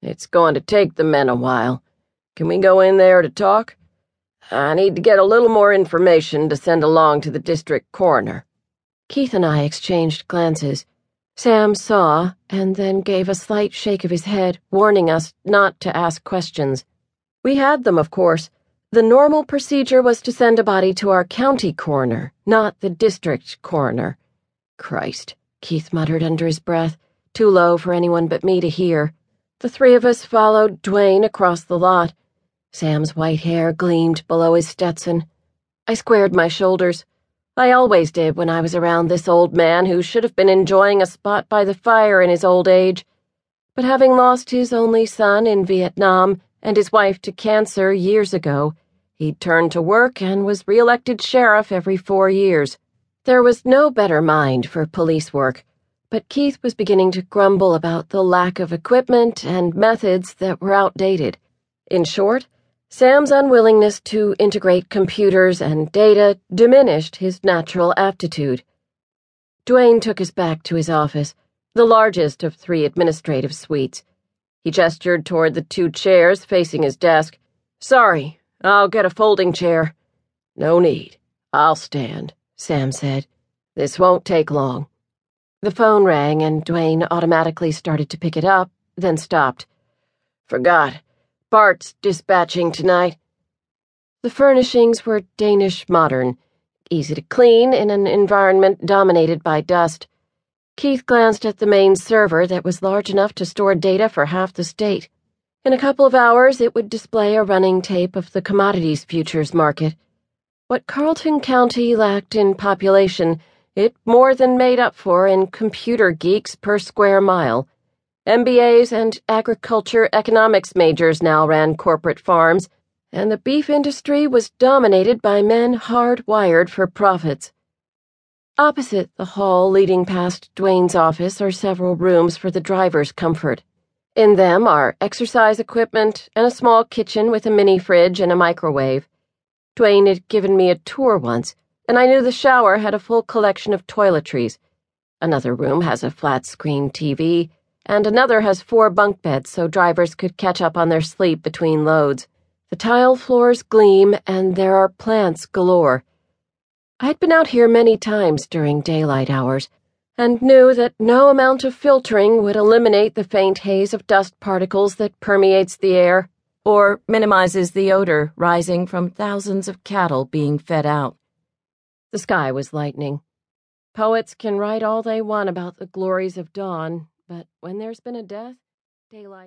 It's going to take the men a while. Can we go in there to talk? I need to get a little more information to send along to the district coroner. Keith and I exchanged glances. Sam saw and then gave a slight shake of his head, warning us not to ask questions. We had them, of course. The normal procedure was to send a body to our county coroner, not the district coroner. Christ, Keith muttered under his breath, too low for anyone but me to hear. The three of us followed Duane across the lot. Sam's white hair gleamed below his Stetson. I squared my shoulders. I always did when I was around this old man who should have been enjoying a spot by the fire in his old age. But having lost his only son in Vietnam and his wife to cancer years ago, he'd turned to work and was re-elected sheriff every four years. There was no better mind for police work, but Keith was beginning to grumble about the lack of equipment and methods that were outdated. In short, Sam's unwillingness to integrate computers and data diminished his natural aptitude. Duane took us back to his office, the largest of three administrative suites. He gestured toward the two chairs facing his desk. Sorry, I'll get a folding chair. No need. I'll stand, Sam said. This won't take long. The phone rang and Duane automatically started to pick it up, then stopped. Forgot. Bart's dispatching tonight. The furnishings were Danish modern, easy to clean in an environment dominated by dust. Keith glanced at the main server that was large enough to store data for half the state. In a couple of hours, it would display a running tape of the commodities futures market. What Carlton County lacked in population, it more than made up for in computer geeks per square mile. MBAs and agriculture economics majors now ran corporate farms, and the beef industry was dominated by men hardwired for profits. Opposite the hall leading past Duane's office are several rooms for the driver's comfort. In them are exercise equipment and a small kitchen with a mini fridge and a microwave. Duane had given me a tour once, and I knew the shower had a full collection of toiletries. Another room has a flat screen TV and another has four bunk beds so drivers could catch up on their sleep between loads. The tile floors gleam, and there are plants galore. I'd been out here many times during daylight hours, and knew that no amount of filtering would eliminate the faint haze of dust particles that permeates the air, or minimizes the odor rising from thousands of cattle being fed out. The sky was lightening. Poets can write all they want about the glories of dawn, but when there's been a death, daylight.